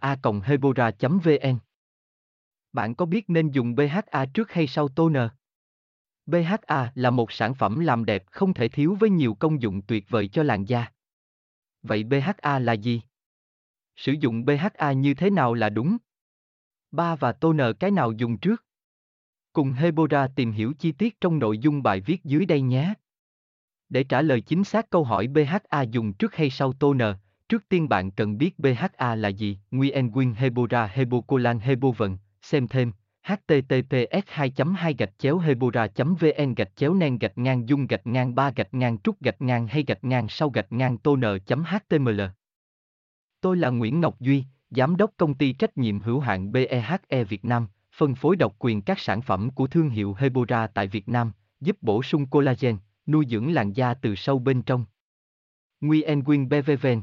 a hebora vn bạn có biết nên dùng BHA trước hay sau toner? BHA là một sản phẩm làm đẹp không thể thiếu với nhiều công dụng tuyệt vời cho làn da. Vậy BHA là gì? Sử dụng BHA như thế nào là đúng? Ba và toner cái nào dùng trước? Cùng Hebora tìm hiểu chi tiết trong nội dung bài viết dưới đây nhé. Để trả lời chính xác câu hỏi BHA dùng trước hay sau toner, trước tiên bạn cần biết BHA là gì, Nguyen Nguyen Hebora Hebocolan Hebovần, xem thêm https 2 2 gạch chéo hebora vn gạch chéo nen gạch ngang dung gạch ngang ba gạch ngang trúc gạch ngang hay gạch ngang sau gạch ngang toner html Tôi là Nguyễn Ngọc Duy, Giám đốc công ty trách nhiệm hữu hạn BEHE Việt Nam, phân phối độc quyền các sản phẩm của thương hiệu Hebora tại Việt Nam, giúp bổ sung collagen, nuôi dưỡng làn da từ sâu bên trong. Nguyen Nguyen BVVN,